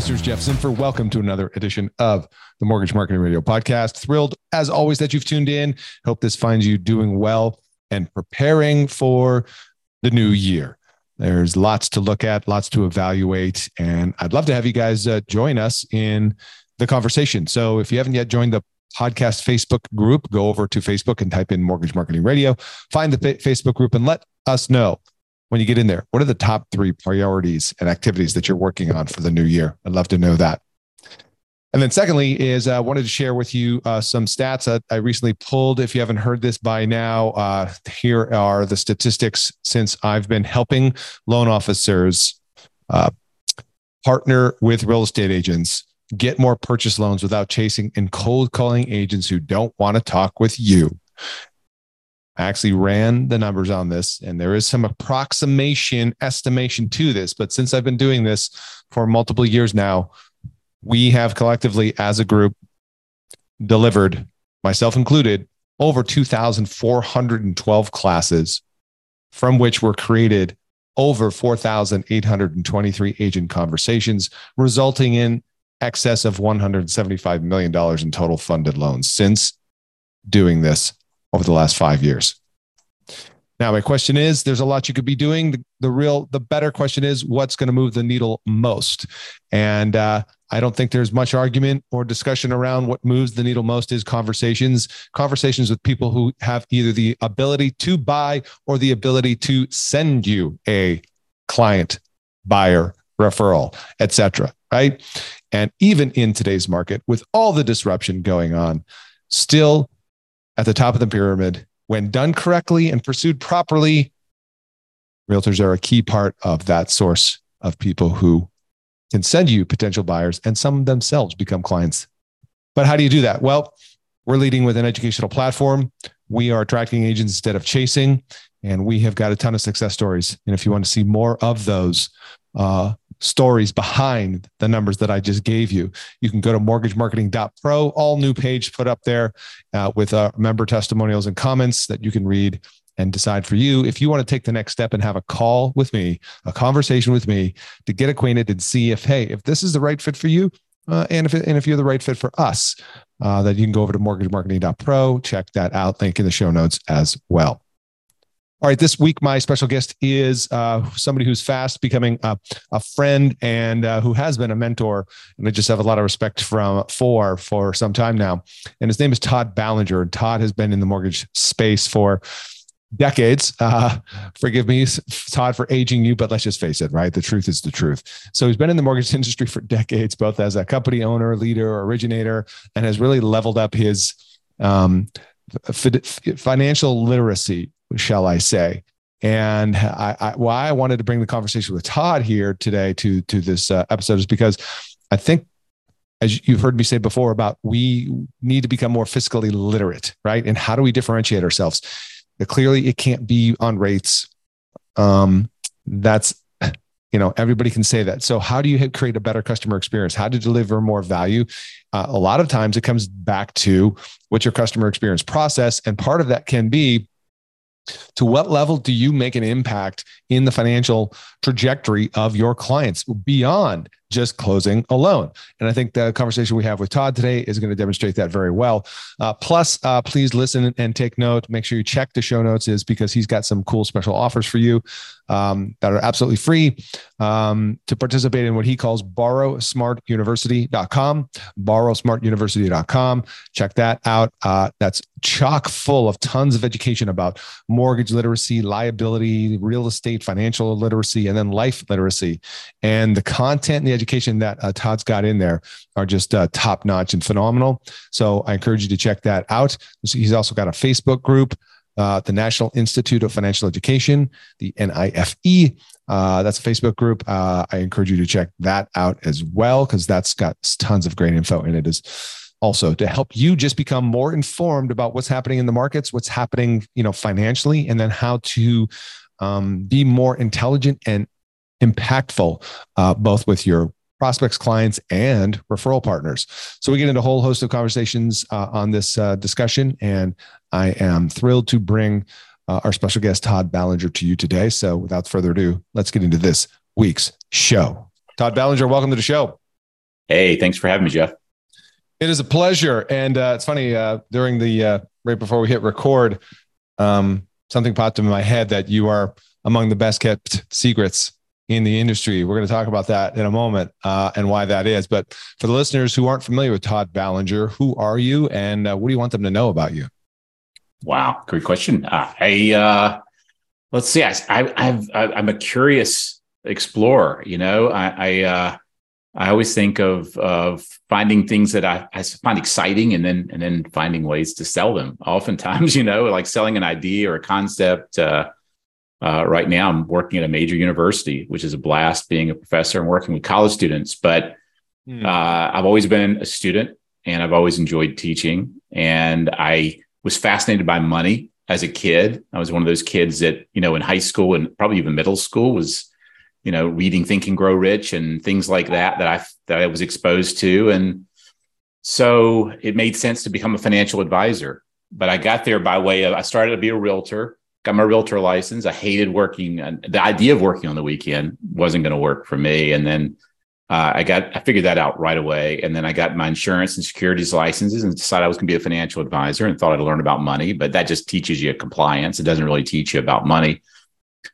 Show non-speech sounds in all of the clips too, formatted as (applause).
Listeners, Jeff Zimfer. Welcome to another edition of the Mortgage Marketing Radio podcast. Thrilled, as always, that you've tuned in. Hope this finds you doing well and preparing for the new year. There's lots to look at, lots to evaluate, and I'd love to have you guys uh, join us in the conversation. So if you haven't yet joined the podcast Facebook group, go over to Facebook and type in Mortgage Marketing Radio, find the Facebook group, and let us know when you get in there? What are the top three priorities and activities that you're working on for the new year? I'd love to know that. And then, secondly, is I uh, wanted to share with you uh, some stats that I recently pulled. If you haven't heard this by now, uh, here are the statistics since I've been helping loan officers uh, partner with real estate agents get more purchase loans without chasing and cold calling agents who don't want to talk with you. I actually ran the numbers on this, and there is some approximation estimation to this. But since I've been doing this for multiple years now, we have collectively, as a group, delivered, myself included, over 2,412 classes, from which were created over 4,823 agent conversations, resulting in excess of $175 million in total funded loans since doing this over the last five years. Now, my question is there's a lot you could be doing. The, the real, the better question is what's going to move the needle most? And uh, I don't think there's much argument or discussion around what moves the needle most is conversations, conversations with people who have either the ability to buy or the ability to send you a client, buyer, referral, etc. Right. And even in today's market, with all the disruption going on, still at the top of the pyramid, when done correctly and pursued properly, realtors are a key part of that source of people who can send you potential buyers and some themselves become clients. But how do you do that? Well, we're leading with an educational platform. We are attracting agents instead of chasing, and we have got a ton of success stories. And if you want to see more of those, uh, stories behind the numbers that I just gave you. You can go to mortgagemarketing.pro, all new page put up there uh, with uh, member testimonials and comments that you can read and decide for you if you want to take the next step and have a call with me, a conversation with me to get acquainted and see if, hey, if this is the right fit for you. Uh, and if and if you're the right fit for us, uh, then you can go over to mortgagemarketing.pro, check that out. Link in the show notes as well. All right, this week my special guest is uh, somebody who's fast becoming a, a friend and uh, who has been a mentor, and I just have a lot of respect from for for some time now. And his name is Todd Ballinger. Todd has been in the mortgage space for decades. Uh, forgive me, Todd, for aging you, but let's just face it, right? The truth is the truth. So he's been in the mortgage (laughs) industry for decades, both as a company owner, leader, originator, and has really leveled up his um, financial literacy shall I say. And I, I, why I wanted to bring the conversation with Todd here today to to this uh, episode is because I think, as you've heard me say before, about we need to become more fiscally literate, right? And how do we differentiate ourselves? But clearly, it can't be on rates. Um, that's you know everybody can say that. So how do you create a better customer experience? How to deliver more value? Uh, a lot of times, it comes back to what's your customer experience process, and part of that can be to what level do you make an impact in the financial trajectory of your clients beyond just closing a loan. And I think the conversation we have with Todd today is going to demonstrate that very well. Uh, plus, uh, please listen and take note. Make sure you check the show notes, is because he's got some cool special offers for you um, that are absolutely free um, to participate in what he calls borrowsmartuniversity.com. Borrowsmartuniversity.com. Check that out. Uh, that's chock full of tons of education about mortgage literacy, liability, real estate, financial literacy, and then life literacy. And the content and the education that uh, Todd's got in there are just uh, top notch and phenomenal. So I encourage you to check that out. He's also got a Facebook group. Uh, the National Institute of Financial Education, the NIFE. Uh, that's a Facebook group. Uh, I encourage you to check that out as well because that's got tons of great info in it. Is also to help you just become more informed about what's happening in the markets, what's happening, you know, financially, and then how to um, be more intelligent and impactful, uh, both with your prospects, clients, and referral partners. So we get into a whole host of conversations uh, on this uh, discussion, and I am thrilled to bring uh, our special guest Todd Ballinger to you today. So without further ado, let's get into this week's show. Todd Ballinger, welcome to the show. Hey, thanks for having me, Jeff. It is a pleasure, and uh, it's funny. Uh, during the right before we hit record, um, something popped in my head that you are among the best kept secrets in the industry. We're going to talk about that in a moment uh, and why that is. But for the listeners who aren't familiar with Todd Ballinger, who are you and uh, what do you want them to know about you? Wow, great question. Uh, I uh, let's see. I, I, am a curious explorer. You know, I I, uh, I always think of of finding things that I, I find exciting and then and then finding ways to sell them. Oftentimes, (laughs) you know, like selling an idea or a concept. Uh, right now, I'm working at a major university, which is a blast being a professor and working with college students. But mm. uh, I've always been a student and I've always enjoyed teaching. And I was fascinated by money as a kid. I was one of those kids that, you know, in high school and probably even middle school was, you know, reading Think and Grow Rich and things like that that I that I was exposed to. And so it made sense to become a financial advisor. But I got there by way of I started to be a realtor got my realtor license. I hated working. And The idea of working on the weekend wasn't going to work for me. And then uh, I got, I figured that out right away. And then I got my insurance and securities licenses and decided I was going to be a financial advisor and thought I'd learn about money, but that just teaches you compliance. It doesn't really teach you about money.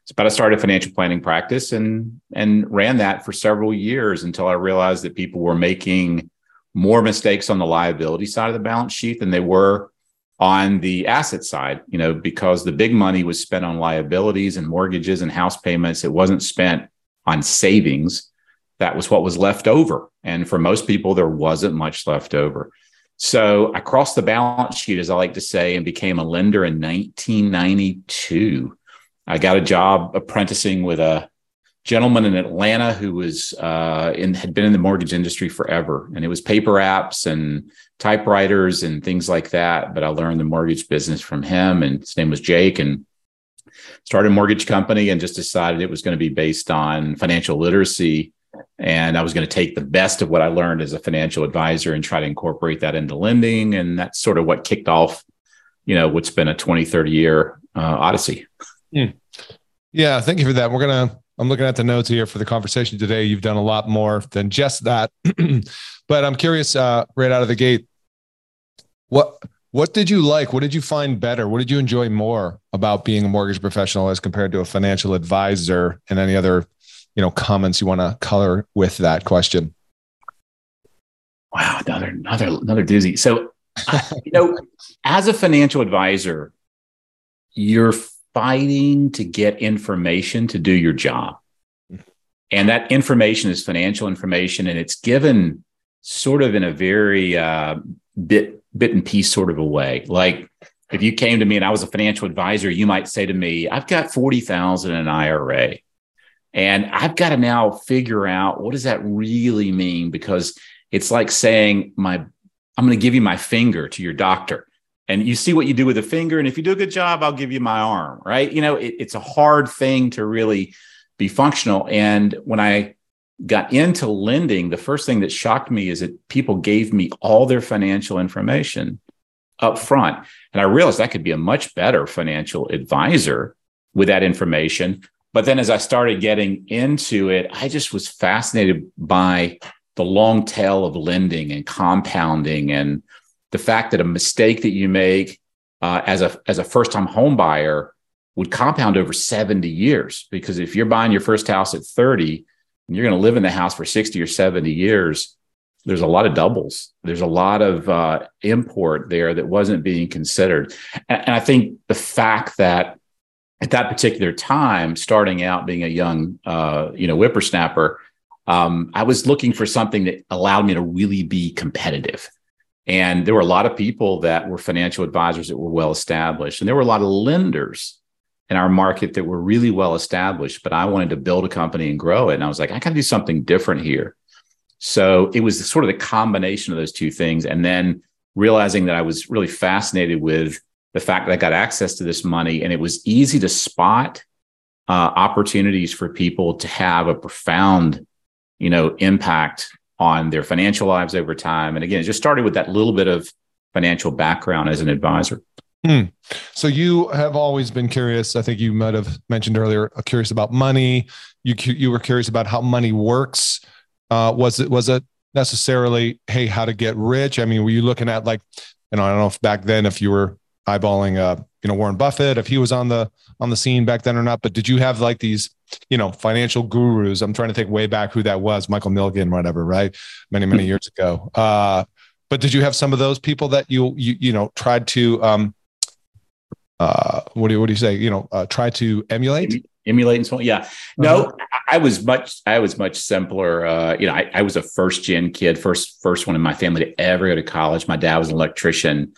So but I started financial planning practice and and ran that for several years until I realized that people were making more mistakes on the liability side of the balance sheet than they were on the asset side, you know, because the big money was spent on liabilities and mortgages and house payments. It wasn't spent on savings. That was what was left over. And for most people, there wasn't much left over. So I crossed the balance sheet, as I like to say, and became a lender in 1992. I got a job apprenticing with a gentleman in Atlanta who was uh, in had been in the mortgage industry forever, and it was paper apps and typewriters and things like that. But I learned the mortgage business from him, and his name was Jake, and started a mortgage company, and just decided it was going to be based on financial literacy, and I was going to take the best of what I learned as a financial advisor and try to incorporate that into lending, and that's sort of what kicked off, you know, what's been a 20, 30 year uh, odyssey. Mm. Yeah, thank you for that. We're gonna I'm looking at the notes here for the conversation today. You've done a lot more than just that, (clears throat) but I'm curious, uh, right out of the gate, what what did you like? What did you find better? What did you enjoy more about being a mortgage professional as compared to a financial advisor? And any other, you know, comments you want to color with that question? Wow, another another another doozy. So, you know, as a financial advisor, you're fighting to get information to do your job. And that information is financial information, and it's given sort of in a very uh, bit bit and piece sort of a way. Like if you came to me and I was a financial advisor, you might say to me, "I've got forty thousand in an IRA, and I've got to now figure out what does that really mean?" Because it's like saying, "My, I'm going to give you my finger to your doctor." and you see what you do with a finger and if you do a good job i'll give you my arm right you know it, it's a hard thing to really be functional and when i got into lending the first thing that shocked me is that people gave me all their financial information up front. And I realized I could be a much better financial advisor with that information. But then as I started getting into it, I just was fascinated by the long tail of lending and compounding and the fact that a mistake that you make uh, as a as a first time home buyer would compound over 70 years because if you're buying your first house at 30 and you're going to live in the house for 60 or 70 years there's a lot of doubles there's a lot of uh, import there that wasn't being considered and, and i think the fact that at that particular time starting out being a young uh, you know whippersnapper um, i was looking for something that allowed me to really be competitive and there were a lot of people that were financial advisors that were well established. And there were a lot of lenders in our market that were really well established. But I wanted to build a company and grow it. And I was like, I got to do something different here. So it was sort of the combination of those two things. And then realizing that I was really fascinated with the fact that I got access to this money and it was easy to spot uh, opportunities for people to have a profound, you know, impact on their financial lives over time. And again, it just started with that little bit of financial background as an advisor. Hmm. So you have always been curious. I think you might have mentioned earlier, uh, curious about money. You you were curious about how money works. Uh, was it was it necessarily hey how to get rich? I mean, were you looking at like you know I don't know if back then if you were eyeballing uh you know Warren Buffett if he was on the on the scene back then or not, but did you have like these you know, financial gurus. I'm trying to think way back who that was, Michael Milken, whatever, right? Many, many years ago. Uh, but did you have some of those people that you, you, you know, tried to, um, uh, what do you, what do you say? You know, uh, try to emulate? Emulate and so on. Yeah. No, uh-huh. I was much, I was much simpler. Uh, you know, I, I was a first gen kid, first, first one in my family to ever go to college. My dad was an electrician.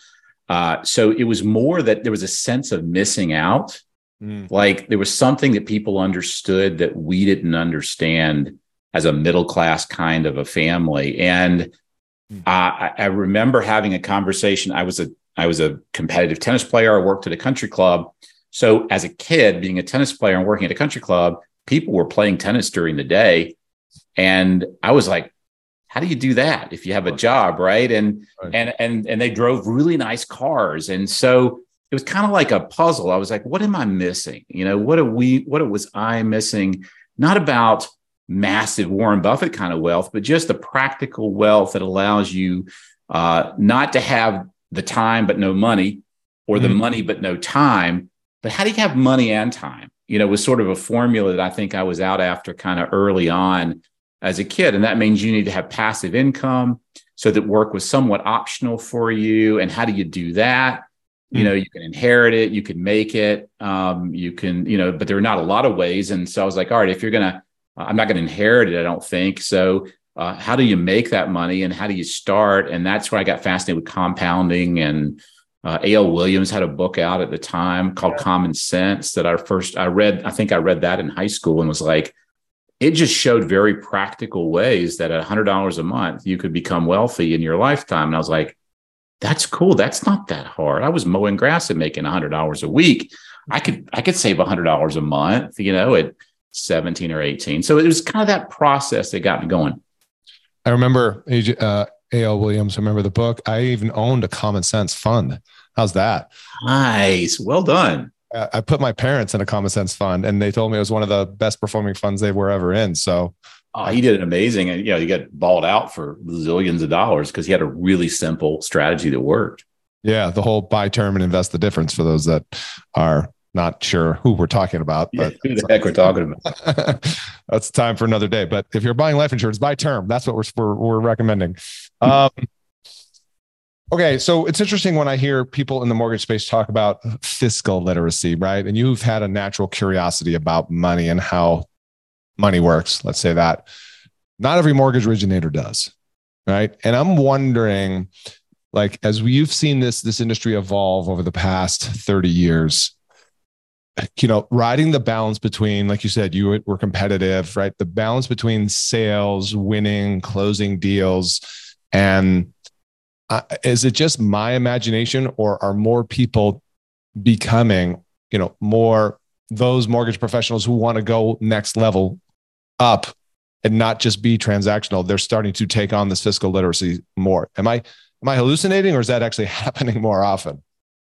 Uh, so it was more that there was a sense of missing out Mm. Like there was something that people understood that we didn't understand as a middle class kind of a family. And mm. I, I remember having a conversation. I was a I was a competitive tennis player. I worked at a country club. So as a kid, being a tennis player and working at a country club, people were playing tennis during the day. And I was like, how do you do that if you have a job, right? And right. and and and they drove really nice cars. And so it was kind of like a puzzle. I was like, what am I missing? You know, what are we, what was I missing? Not about massive Warren Buffett kind of wealth, but just the practical wealth that allows you uh, not to have the time but no money or the mm-hmm. money but no time. But how do you have money and time? You know, was sort of a formula that I think I was out after kind of early on as a kid. And that means you need to have passive income so that work was somewhat optional for you. And how do you do that? you know hmm. you can inherit it you can make it um, you can you know but there are not a lot of ways and so i was like all right if you're gonna i'm not gonna inherit it i don't think so uh, how do you make that money and how do you start and that's where i got fascinated with compounding and uh, al williams had a book out at the time called yeah. common sense that i first i read i think i read that in high school and was like it just showed very practical ways that at $100 a month you could become wealthy in your lifetime and i was like that's cool. That's not that hard. I was mowing grass and making hundred dollars a week. I could I could save hundred dollars a month, you know, at 17 or 18. So it was kind of that process that got me going. I remember uh, A.L. Williams. I remember the book. I even owned a common sense fund. How's that? Nice. Well done. I put my parents in a common sense fund and they told me it was one of the best performing funds they were ever in. So Oh, he did an amazing, and you know, he got balled out for zillions of dollars because he had a really simple strategy that worked. Yeah, the whole buy term and invest the difference for those that are not sure who we're talking about. But yeah, who the heck we're talking about? (laughs) that's time for another day. But if you're buying life insurance, buy term. That's what we're we're, we're recommending. Um, okay, so it's interesting when I hear people in the mortgage space talk about fiscal literacy, right? And you've had a natural curiosity about money and how money works. Let's say that. Not every mortgage originator does, right? And I'm wondering, like, as you've seen this this industry evolve over the past 30 years, you know, riding the balance between, like you said, you were competitive, right? The balance between sales, winning, closing deals, and uh, is it just my imagination, or are more people becoming, you know, more those mortgage professionals who want to go next level up and not just be transactional they're starting to take on this fiscal literacy more am i Am I hallucinating, or is that actually (laughs) happening more often?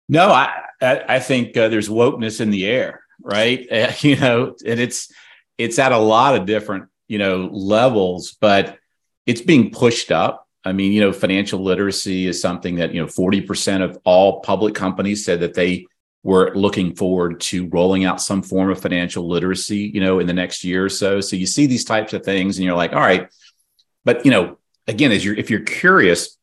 No, I I, think uh, there's wokeness in the air, right? Uh, (laughs) you know, and it's it's at a lot of different you know levels, but it's being pushed up. I mean, you know, financial literacy is something that you know 40% of all public companies said that they were looking forward to rolling out some form of financial literacy, you know, in the next year or so. So you see these types of things, and you're like, all right, but you know, again, as you're if you're curious,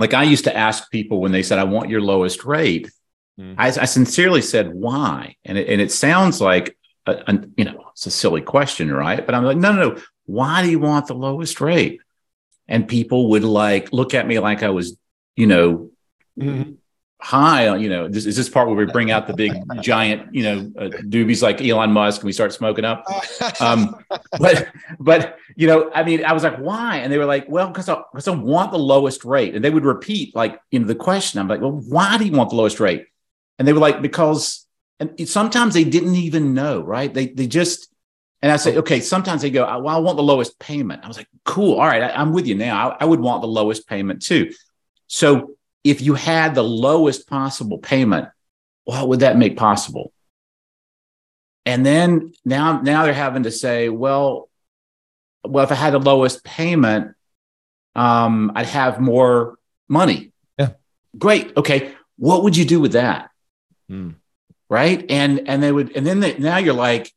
like I used to ask people when they said, "I want your lowest rate," mm. I, I, sincerely said, "Why?" And it, and it sounds like a, a, you know it's a silly question, right? But I'm like, no, no, no. Why do you want the lowest rate? And people would like look at me like I was, you know, mm-hmm high you know this is this part where we bring out the big (laughs) giant you know uh, doobies like elon musk and we start smoking up (laughs) um, but but you know i mean i was like why and they were like well because I, cause I want the lowest rate and they would repeat like in the question i'm like well why do you want the lowest rate and they were like because and sometimes they didn't even know right they they just and I say, okay, sometimes they go, well, I want the lowest payment. I was like, cool. All right. I, am with you now. I, I would want the lowest payment too. So if you had the lowest possible payment, what would that make possible? And then now, now they're having to say, well, well, if I had the lowest payment, um, I'd have more money. Yeah. Great. Okay. What would you do with that? Mm. Right. And and they would, and then they, now you're like,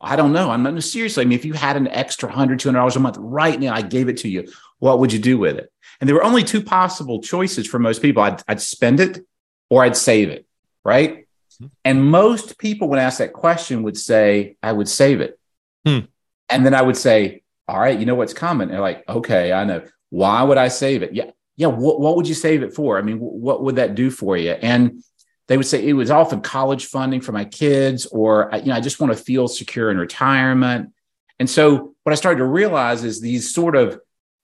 I don't know. I'm not seriously. I mean, if you had an extra hundred, two hundred dollars a month right now, I gave it to you. What would you do with it? And there were only two possible choices for most people. I'd, I'd spend it or I'd save it, right? Mm-hmm. And most people, when asked that question, would say, I would save it. Hmm. And then I would say, All right, you know what's coming? And they're like, Okay, I know. Why would I save it? Yeah. Yeah. What, what would you save it for? I mean, what would that do for you? And they would say it was often college funding for my kids, or, you know, I just want to feel secure in retirement. And so what I started to realize is these sort of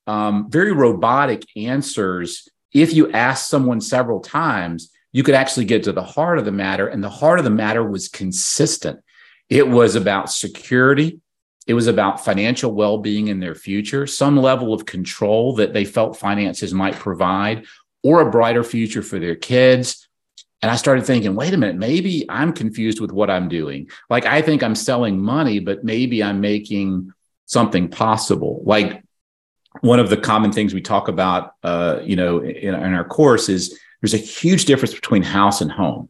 um, very robotic answers. If you ask someone several times, you could actually get to the heart of the matter. And the heart of the matter was consistent. It was about security. It was about financial well being in their future, some level of control that they felt finances might provide, or a brighter future for their kids. And I started thinking, wait a minute, maybe I'm confused with what I'm doing. Like, I think I'm selling money, but maybe I'm making something possible. Like, one of the common things we talk about, uh, you know, in, in our course is there's a huge difference between house and home.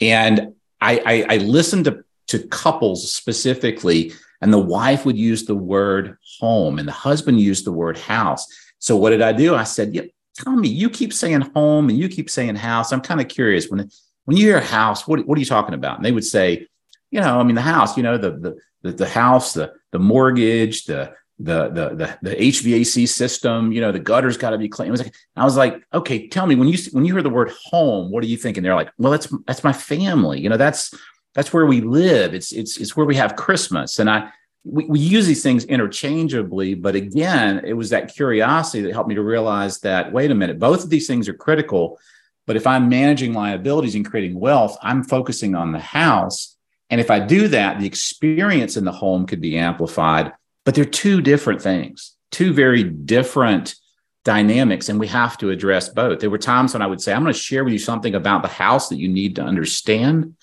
And I, I, I listened to, to couples specifically, and the wife would use the word home and the husband used the word house. So what did I do? I said, yeah, tell me, you keep saying home and you keep saying house. I'm kind of curious when, when you hear house, what, what are you talking about? And they would say, you know, I mean, the house, you know, the, the, the, the house, the, the mortgage, the, the the the, the HVAC system, you know, the gutters got to be clean. It was like, I was like, okay, tell me when you when you hear the word home, what are you thinking? They're like, well, that's that's my family. You know, that's that's where we live. It's it's it's where we have Christmas. And I we, we use these things interchangeably, but again, it was that curiosity that helped me to realize that wait a minute, both of these things are critical. But if I'm managing liabilities and creating wealth, I'm focusing on the house. And if I do that, the experience in the home could be amplified but they're two different things, two very different dynamics, and we have to address both. There were times when I would say, I'm going to share with you something about the house that you need to understand.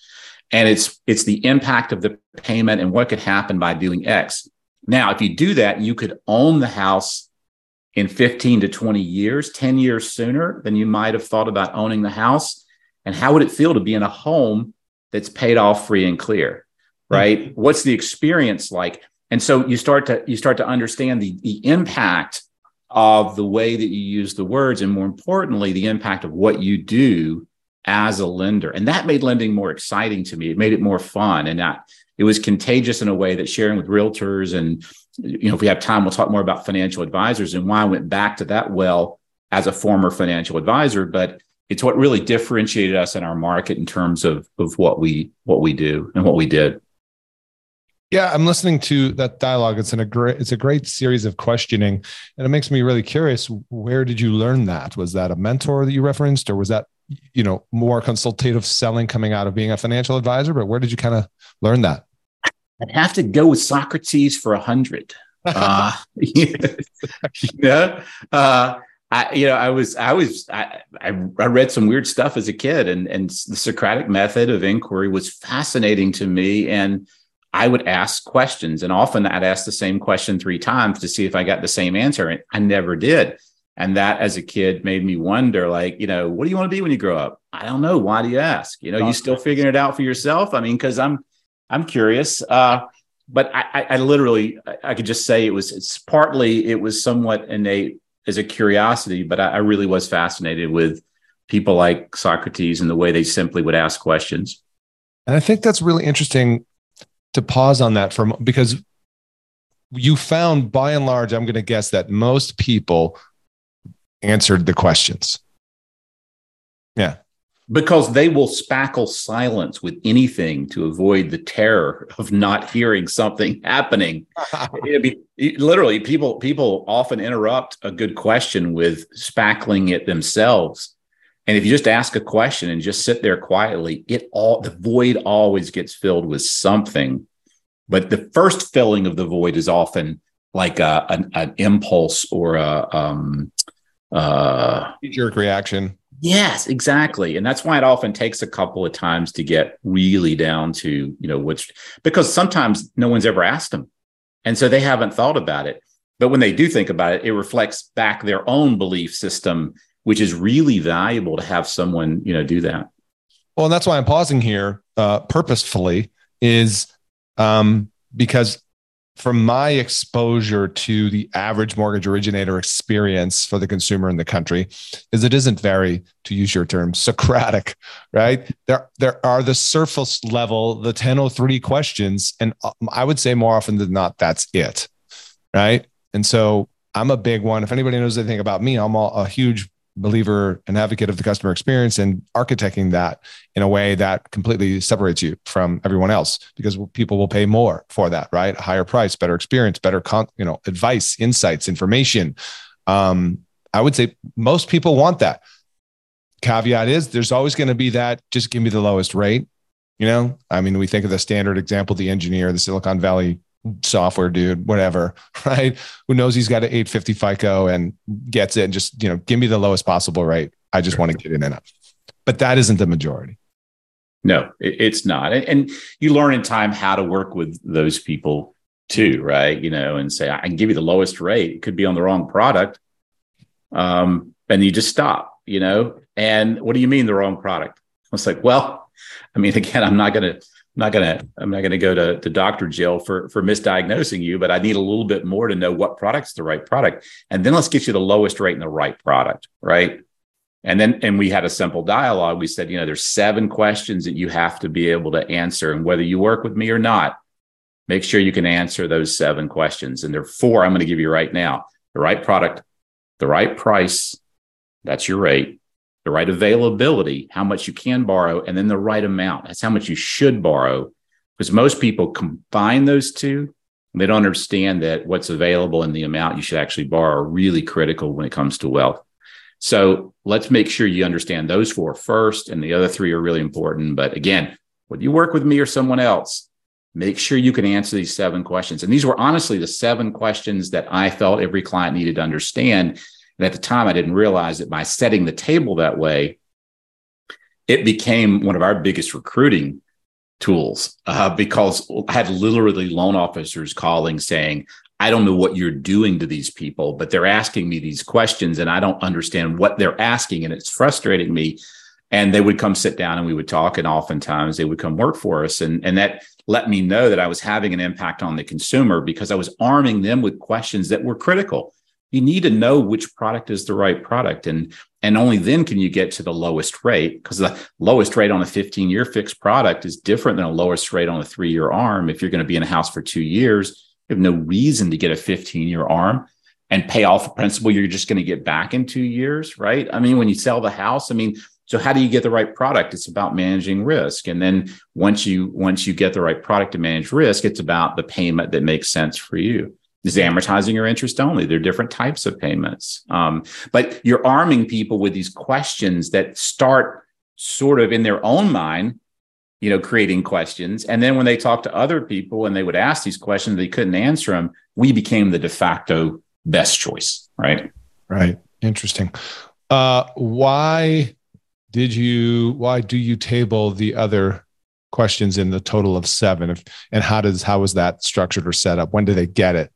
And it's it's the impact of the payment and what could happen by doing X. Now, if you do that, you could own the house in 15 to 20 years, 10 years sooner than you might have thought about owning the house. And how would it feel to be in a home that's paid off free and clear? Right? Mm-hmm. What's the experience like? And so you start to you start to understand the, the impact of the way that you use the words, and more importantly, the impact of what you do as a lender. And that made lending more exciting to me. It made it more fun. And that it was contagious in a way that sharing with realtors and you know, if we have time, we'll talk more about financial advisors and why I went back to that well as a former financial advisor. But it's what really differentiated us in our market in terms of of what we what we do and what we did. Yeah, I'm listening to that dialogue. It's in a great it's a great series of questioning, and it makes me really curious. Where did you learn that? Was that a mentor that you referenced, or was that you know more consultative selling coming out of being a financial advisor? But where did you kind of learn that? I'd have to go with Socrates for a hundred. (laughs) uh, (laughs) yeah, uh, I, you know, I was, I was, I, I read some weird stuff as a kid, and and the Socratic method of inquiry was fascinating to me, and I would ask questions, and often I'd ask the same question three times to see if I got the same answer, and I never did. And that, as a kid, made me wonder, like, you know, what do you want to be when you grow up? I don't know. Why do you ask? You know, you still figuring it out for yourself? I mean, because I'm, I'm curious. Uh, but I, I, literally, I could just say it was. It's partly it was somewhat innate as a curiosity, but I, I really was fascinated with people like Socrates and the way they simply would ask questions. And I think that's really interesting to pause on that for because you found by and large, I'm going to guess that most people answered the questions. Yeah because they will spackle silence with anything to avoid the terror of not hearing something (laughs) happening. (laughs) be, literally, people people often interrupt a good question with spackling it themselves. And if you just ask a question and just sit there quietly, it all the void always gets filled with something. But the first filling of the void is often like a, an, an impulse or a um, uh, jerk reaction Yes, exactly. And that's why it often takes a couple of times to get really down to, you know, which because sometimes no one's ever asked them. And so they haven't thought about it. But when they do think about it, it reflects back their own belief system, which is really valuable to have someone, you know, do that. Well, and that's why I'm pausing here uh, purposefully is um, because from my exposure to the average mortgage originator experience for the consumer in the country is it isn't very to use your term socratic right? There there are the surface level the 1003 questions and um, i would say more often than not that's it right? And so i'm a big one. If anybody knows anything about me i'm a huge believer and advocate of the customer experience and architecting that in a way that completely separates you from everyone else because people will pay more for that right? Higher price better experience better con- you know advice insights information. Um, i would say most people want that. Caveat is there's always going to be that just give me the lowest rate you know? I mean we think of the standard example the engineer the silicon valley software dude, whatever, (laughs) right? Who knows he's got an 850 FICO and gets it and just, you know, give me the lowest possible rate. I just want to get in and out. But that isn't the majority. No, it's not. And you learn in time how to work with those people too, right? You know, and say, I can give you the lowest rate. It could be on the wrong product. Um, and you just stop, you know? And what do you mean the wrong product? I was like, well, I mean, (laughs) again, I'm not going to not gonna I'm not gonna go to, to doctor Jill for for misdiagnosing you, but I need a little bit more to know what product's the right product. And then let's get you the lowest rate in the right product, right? And then and we had a simple dialogue. We said, you know, there's seven questions that you have to be able to answer. And whether you work with me or not, make sure you can answer those seven questions. And there are four I'm going to give you right now. The right product, the right price, that's your rate the right availability, how much you can borrow, and then the right amount. That's how much you should borrow. Because most people combine those two. They don't understand that what's available and the amount you should actually borrow are really critical when it comes to wealth. So let's make sure you understand those four first, and the other three are really important. But again, whether you work with me or someone else, make sure you can answer these seven questions. And these were honestly the seven questions that I felt every client needed to understand and at the time, I didn't realize that by setting the table that way, it became one of our biggest recruiting tools uh, because I had literally loan officers calling saying, I don't know what you're doing to these people, but they're asking me these questions and I don't understand what they're asking. And it's frustrating me. And they would come sit down and we would talk. And oftentimes they would come work for us. And, and that let me know that I was having an impact on the consumer because I was arming them with questions that were critical you need to know which product is the right product and and only then can you get to the lowest rate because the lowest rate on a 15 year fixed product is different than a lowest rate on a three year arm. If you're going to be in a house for two years you have no reason to get a 15 year arm and pay off the principal you're just going to get back in two years right? I mean when you sell the house i mean so how do you get the right product? It's about managing risk and then once you once you get the right product to manage risk it's about the payment that makes sense for you is amortizing or interest only. There are different types of payments. Um, but you're arming people with these questions that start sort of in their own mind, you know, creating questions. And then when they talk to other people and they would ask these questions, they couldn't answer them. We became the de facto best choice, right? Right. Interesting. Uh, why did you? Why do you table the other questions in the total of seven? If, and how does how was that structured or set up? When do they get it?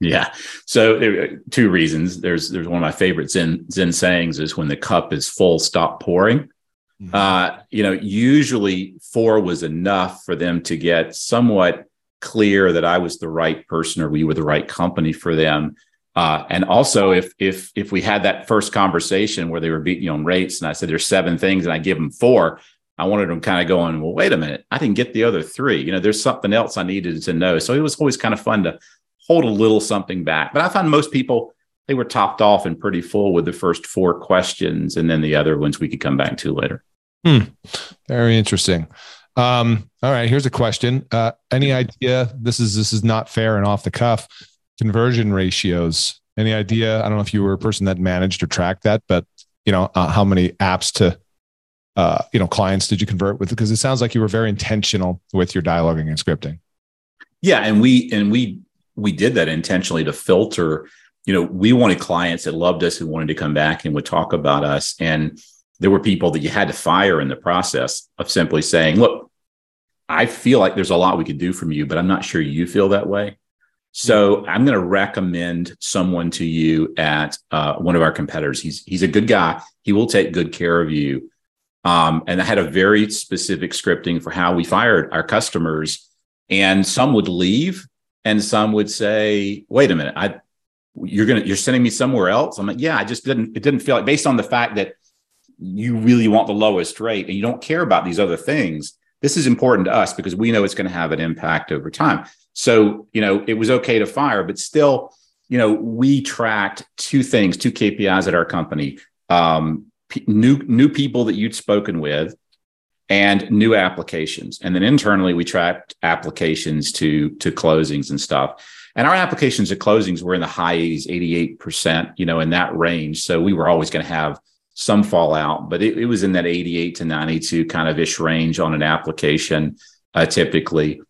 Yeah. So there are two reasons. There's there's one of my favorite Zen Zen sayings is when the cup is full, stop pouring. Mm-hmm. Uh, you know, usually four was enough for them to get somewhat clear that I was the right person or we were the right company for them. Uh, and also, if if if we had that first conversation where they were beating you on rates, and I said there's seven things, and I give them four, I wanted them kind of going, well, wait a minute, I didn't get the other three. You know, there's something else I needed to know. So it was always kind of fun to hold a little something back. But I find most people they were topped off and pretty full with the first four questions, and then the other ones we could come back to later. Hmm. Very interesting. Um, all right, here's a question. Uh, any idea? This is this is not fair and off the cuff. Conversion ratios. Any idea? I don't know if you were a person that managed or tracked that, but you know uh, how many apps to uh, you know clients did you convert with? Because it sounds like you were very intentional with your dialoguing and scripting. Yeah, and we and we we did that intentionally to filter. You know, we wanted clients that loved us who wanted to come back and would talk about us and there were people that you had to fire in the process of simply saying, look, I feel like there's a lot we could do from you, but I'm not sure you feel that way. So I'm going to recommend someone to you at uh, one of our competitors. He's he's a good guy. He will take good care of you. Um, and I had a very specific scripting for how we fired our customers. And some would leave, and some would say, "Wait a minute, I you're gonna you're sending me somewhere else." I'm like, "Yeah, I just didn't it didn't feel like based on the fact that you really want the lowest rate and you don't care about these other things." this is important to us because we know it's going to have an impact over time. So, you know, it was okay to fire, but still, you know, we tracked two things, two KPIs at our company: um, p- new new people that you'd spoken with, and new applications. And then internally, we tracked applications to to closings and stuff. And our applications to closings were in the high 80s, 88%, you know, in that range. So we were always going to have some fallout, but it, it, was in that 88 to 92 kind of ish range on an application uh, typically.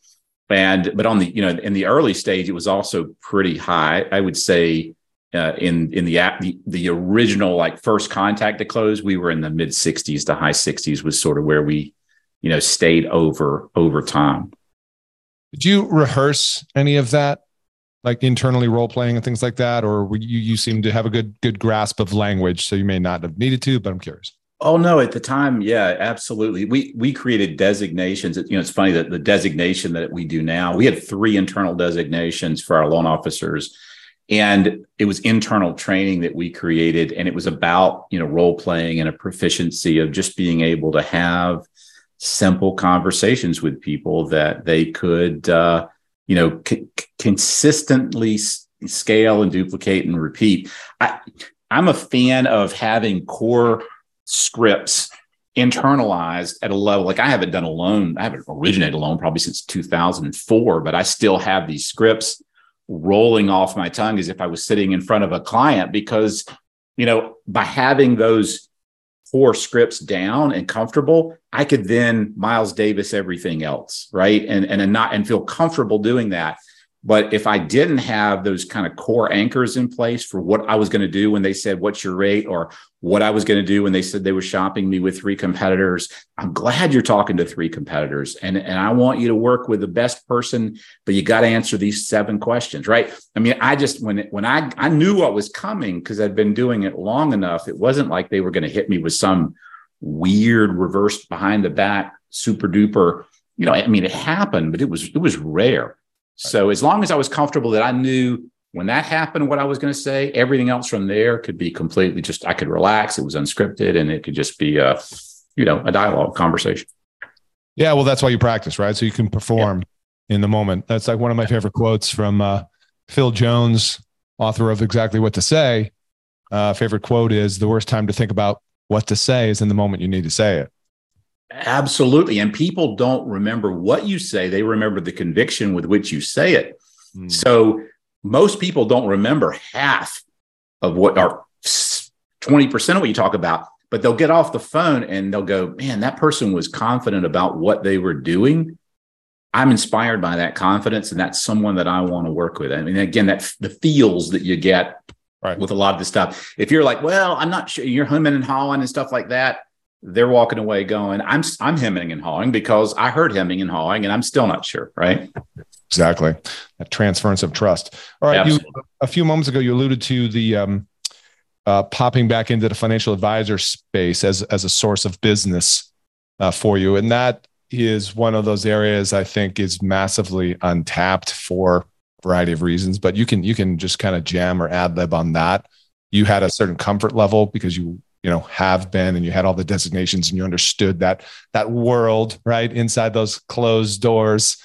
And but on the you know in the early stage, it was also pretty high. I would say uh, in in the app the, the original like first contact to close, we were in the mid 60s to high 60s was sort of where we you know stayed over over time. Did you rehearse any of that like internally role playing and things like that, or you you seem to have a good good grasp of language, so you may not have needed to, but I'm curious. Oh no, at the time, yeah, absolutely. We we created designations. You know, it's funny that the designation that we do now, we had three internal designations for our loan officers. And it was internal training that we created. And it was about, you know, role playing and a proficiency of just being able to have simple conversations with people that they could uh, you know, c- consistently s- scale and duplicate and repeat. I, I'm a fan of having core scripts internalized at a level like I haven't done a loan, I haven't originated a loan probably since 2004, but I still have these scripts rolling off my tongue as if I was sitting in front of a client because, you know, by having those four scripts down and comfortable, I could then Miles Davis everything else, right? And and not and feel comfortable doing that. But if I didn't have those kind of core anchors in place for what I was going to do when they said, What's your rate? or what I was going to do when they said they were shopping me with three competitors, I'm glad you're talking to three competitors. And, and I want you to work with the best person, but you got to answer these seven questions, right? I mean, I just, when, when I, I knew what was coming because I'd been doing it long enough, it wasn't like they were going to hit me with some weird reverse behind the back, super duper. You know, I mean, it happened, but it was, it was rare. So as long as I was comfortable that I knew when that happened, what I was going to say, everything else from there could be completely just, I could relax. It was unscripted and it could just be a, you know, a dialogue conversation. Yeah. Well, that's why you practice, right? So you can perform yeah. in the moment. That's like one of my favorite quotes from uh, Phil Jones, author of Exactly What to Say. Uh, favorite quote is the worst time to think about what to say is in the moment you need to say it. Absolutely. And people don't remember what you say, they remember the conviction with which you say it. Mm. So most people don't remember half of what or 20% of what you talk about, but they'll get off the phone and they'll go, man, that person was confident about what they were doing. I'm inspired by that confidence, and that's someone that I want to work with. I mean, again, that the feels that you get right. with a lot of the stuff. If you're like, well, I'm not sure, you're humming and hawing and stuff like that. They're walking away going, I'm I'm hemming and hawing because I heard hemming and hawing, and I'm still not sure. Right. Exactly. That transference of trust. All right. You, a few moments ago, you alluded to the um, uh, popping back into the financial advisor space as as a source of business uh, for you, and that is one of those areas I think is massively untapped for a variety of reasons. But you can you can just kind of jam or ad lib on that. You had a certain comfort level because you you know have been and you had all the designations and you understood that that world right inside those closed doors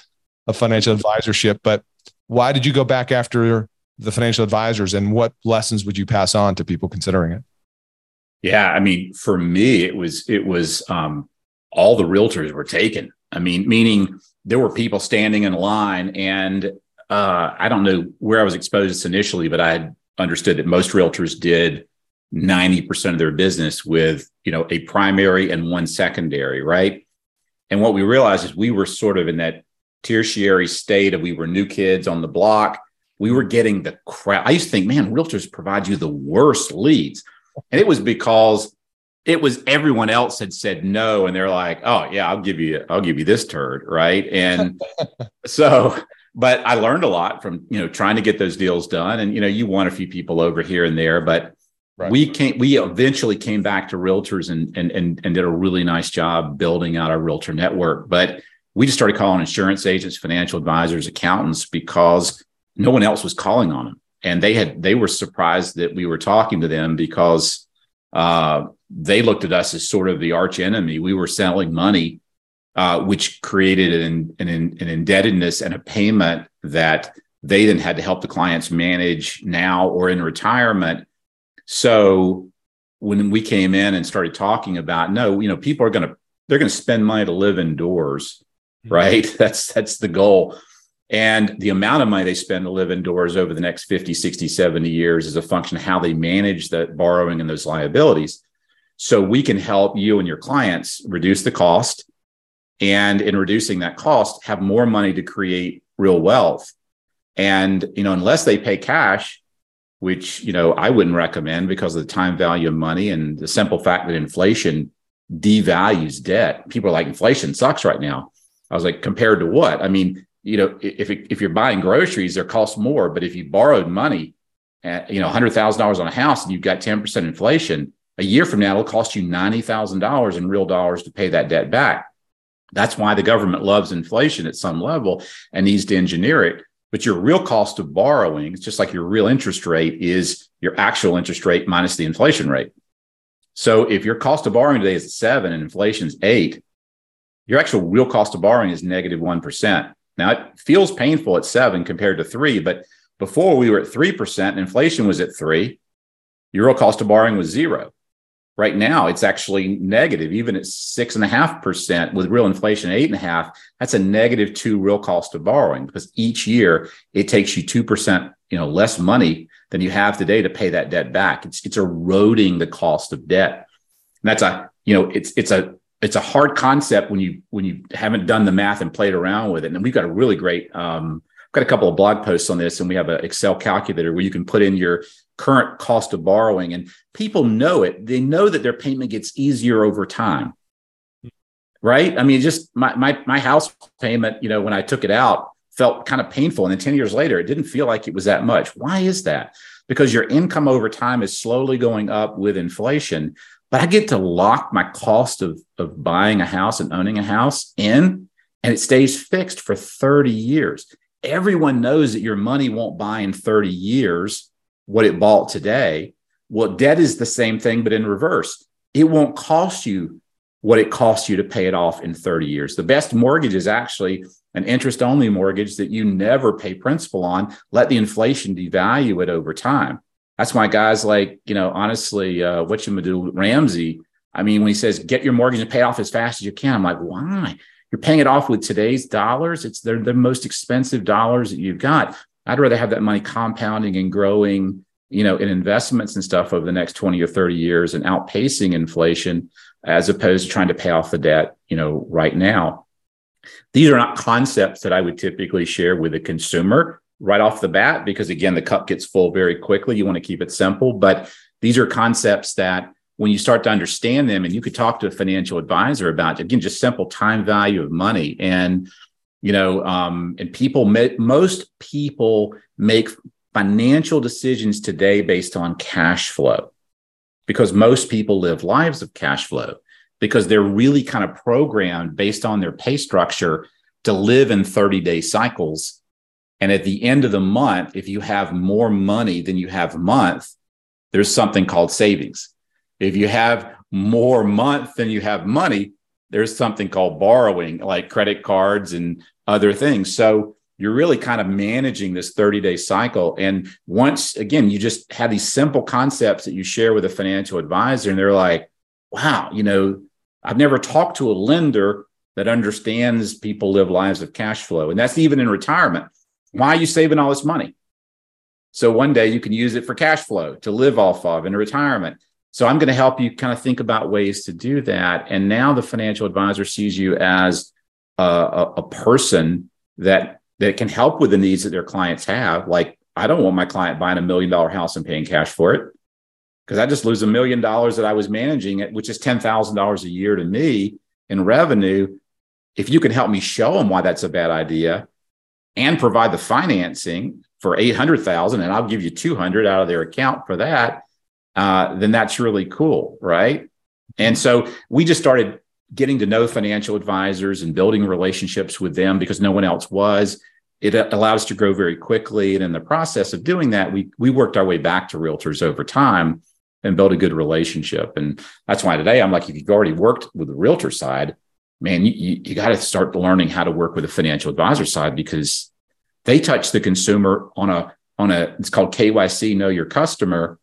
of financial advisorship. But why did you go back after the financial advisors and what lessons would you pass on to people considering it? Yeah, I mean, for me, it was it was um, all the realtors were taken. I mean, meaning there were people standing in line, and uh, I don't know where I was exposed initially, but I understood that most realtors did 90% of their business with, you know, a primary and one secondary, right? And what we realized is we were sort of in that tertiary state of we were new kids on the block. We were getting the crap. I used to think, man, realtors provide you the worst leads. And it was because it was everyone else had said no and they're like oh yeah i'll give you i'll give you this turd right and (laughs) so but i learned a lot from you know trying to get those deals done and you know you won a few people over here and there but right. we came we eventually came back to realtors and, and and and did a really nice job building out our realtor network but we just started calling insurance agents financial advisors accountants because no one else was calling on them and they had they were surprised that we were talking to them because uh, they looked at us as sort of the arch enemy. We were selling money, uh, which created an, an, an indebtedness and a payment that they then had to help the clients manage now or in retirement. So when we came in and started talking about, no, you know, people are going to they're going to spend money to live indoors, mm-hmm. right? (laughs) That's that's the goal. And the amount of money they spend to live indoors over the next 50, 60, 70 years is a function of how they manage that borrowing and those liabilities. So we can help you and your clients reduce the cost and in reducing that cost, have more money to create real wealth. And, you know, unless they pay cash, which, you know, I wouldn't recommend because of the time value of money and the simple fact that inflation devalues debt. People are like, inflation sucks right now. I was like, compared to what? I mean, you know, if, if you're buying groceries, they're cost more. But if you borrowed money, at, you know, $100,000 on a house and you've got 10% inflation, a year from now, it'll cost you $90,000 in real dollars to pay that debt back. That's why the government loves inflation at some level and needs to engineer it. But your real cost of borrowing, it's just like your real interest rate is your actual interest rate minus the inflation rate. So if your cost of borrowing today is seven and inflation is eight, your actual real cost of borrowing is negative 1. Now it feels painful at seven compared to three, but before we were at 3% and inflation was at three, your real cost of borrowing was zero. Right now, it's actually negative, even at six and a half percent with real inflation at eight and a half. That's a negative two real cost of borrowing because each year it takes you two percent, you know, less money than you have today to pay that debt back. It's it's eroding the cost of debt. And that's a you know it's it's a it's a hard concept when you when you haven't done the math and played around with it. And we've got a really great um, got a couple of blog posts on this, and we have an Excel calculator where you can put in your current cost of borrowing, and people know it. They know that their payment gets easier over time, right? I mean, just my my my house payment, you know, when I took it out, felt kind of painful, and then ten years later, it didn't feel like it was that much. Why is that? Because your income over time is slowly going up with inflation. But I get to lock my cost of, of buying a house and owning a house in, and it stays fixed for 30 years everyone knows that your money won't buy in 30 years what it bought today. Well, debt is the same thing, but in reverse. It won't cost you what it costs you to pay it off in 30 years. The best mortgage is actually an interest only mortgage that you never pay principal on. Let the inflation devalue it over time. That's why guys like, you know, honestly, uh, what you do, Ramsey. I mean, when he says get your mortgage and pay off as fast as you can, I'm like, why? You're paying it off with today's dollars. It's they're the most expensive dollars that you've got. I'd rather have that money compounding and growing, you know, in investments and stuff over the next 20 or 30 years and outpacing inflation as opposed to trying to pay off the debt, you know, right now. These are not concepts that I would typically share with a consumer right off the bat because again the cup gets full very quickly. You want to keep it simple. But these are concepts that when you start to understand them and you could talk to a financial advisor about again just simple time value of money. And you know um, and people most people make financial decisions today based on cash flow because most people live lives of cash flow because they're really kind of programmed based on their pay structure to live in 30 day cycles. And at the end of the month if you have more money than you have month there's something called savings. If you have more month than you have money, there's something called borrowing, like credit cards and other things. So you're really kind of managing this 30 day cycle. And once again, you just have these simple concepts that you share with a financial advisor, and they're like, wow, you know, I've never talked to a lender that understands people live lives of cash flow. And that's even in retirement. Why are you saving all this money? So one day you can use it for cash flow to live off of in retirement. So I'm going to help you kind of think about ways to do that. And now the financial advisor sees you as a, a, person that that can help with the needs that their clients have. Like, I don't want my client buying a million dollar house and paying cash for it because I just lose a million dollars that I was managing it, which is ten thousand dollars a year to me in revenue. If you can help me show them why that's a bad idea and provide the financing for 800,000 and I'll give you 200 out of their account for that uh, then that's really cool, right? And so we just started getting to know financial advisors and building relationships with them because no one else was. It allowed us to grow very quickly, and in the process of doing that, we we worked our way back to realtors over time and built a good relationship. And that's why today I'm like, if you've already worked with the realtor side, man, you, you, you got to start learning how to work with the financial advisor side because they touch the consumer on a on a it's called KYC, know your customer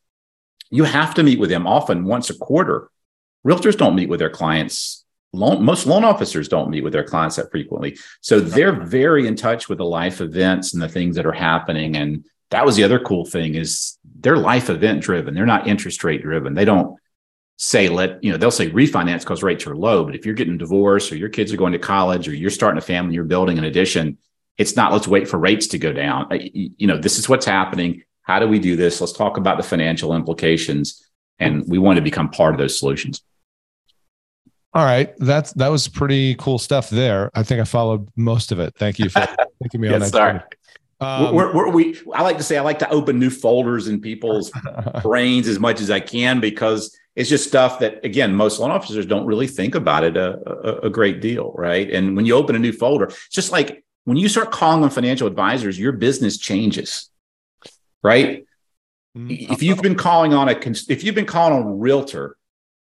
you have to meet with them often once a quarter. Realtors don't meet with their clients. Loan, most loan officers don't meet with their clients that frequently. So they're very in touch with the life events and the things that are happening. And that was the other cool thing is they're life event driven. They're not interest rate driven. They don't say let you know they'll say refinance because rates are low but if you're getting divorced or your kids are going to college or you're starting a family you're building an addition it's not let's wait for rates to go down you know this is what's happening how do we do this? Let's talk about the financial implications. And we want to become part of those solutions. All right, that's that was pretty cool stuff there. I think I followed most of it. Thank you for (laughs) taking me yes, on that. Sorry. Um, we're, we're, we, I like to say I like to open new folders in people's (laughs) brains as much as I can because it's just stuff that again most loan officers don't really think about it a, a, a great deal, right? And when you open a new folder, it's just like when you start calling on financial advisors, your business changes right? Mm-hmm. If you've been calling on a if you've been calling on a realtor,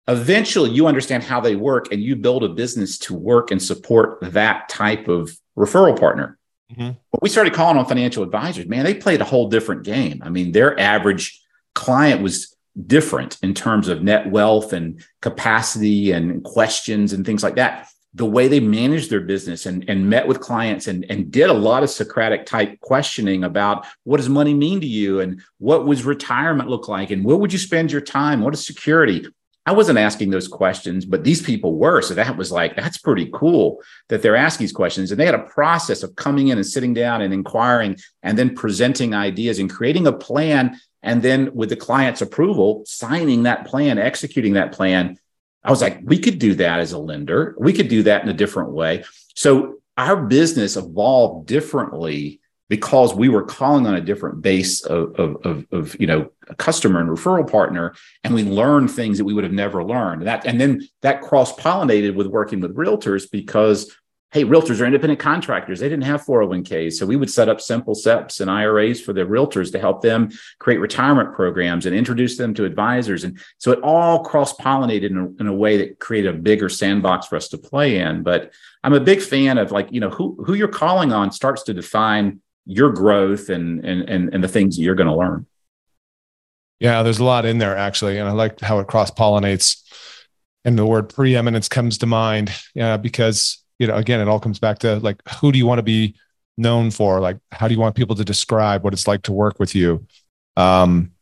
eventually you understand how they work and you build a business to work and support that type of referral partner. Mm-hmm. We started calling on financial advisors, man, they played a whole different game. I mean, their average client was different in terms of net wealth and capacity and questions and things like that the way they managed their business and, and met with clients and, and did a lot of Socratic type questioning about what does money mean to you and what was retirement look like and where would you spend your time? What is security? I wasn't asking those questions, but these people were. So that was like, that's pretty cool that they're asking these questions. And they had a process of coming in and sitting down and inquiring and then presenting ideas and creating a plan. And then with the client's approval, signing that plan, executing that plan I was like, we could do that as a lender. We could do that in a different way. So our business evolved differently because we were calling on a different base of, of, of, of, you know a customer and referral partner and we learned things that we would have never learned and that and then that cross pollinated with working with realtors because hey, realtors are independent contractors. They didn't have 401ks. So we would set up simple SEPs and IRAs for the realtors to help them create retirement programs and introduce them to advisors. And so it all cross pollinated in, in, a way that created a bigger sandbox for us to play in. But I'm a big fan of like, you know, who, who you're calling on starts to define your growth and, and, and, and the things that you're going to learn. Yeah, there's a lot in there actually. And I like how it cross pollinates and the word preeminence comes to mind yeah, because you know, again, it all comes back to like, who do you want to be known for? Like, how do you want people to describe what it's like to work with you? Um,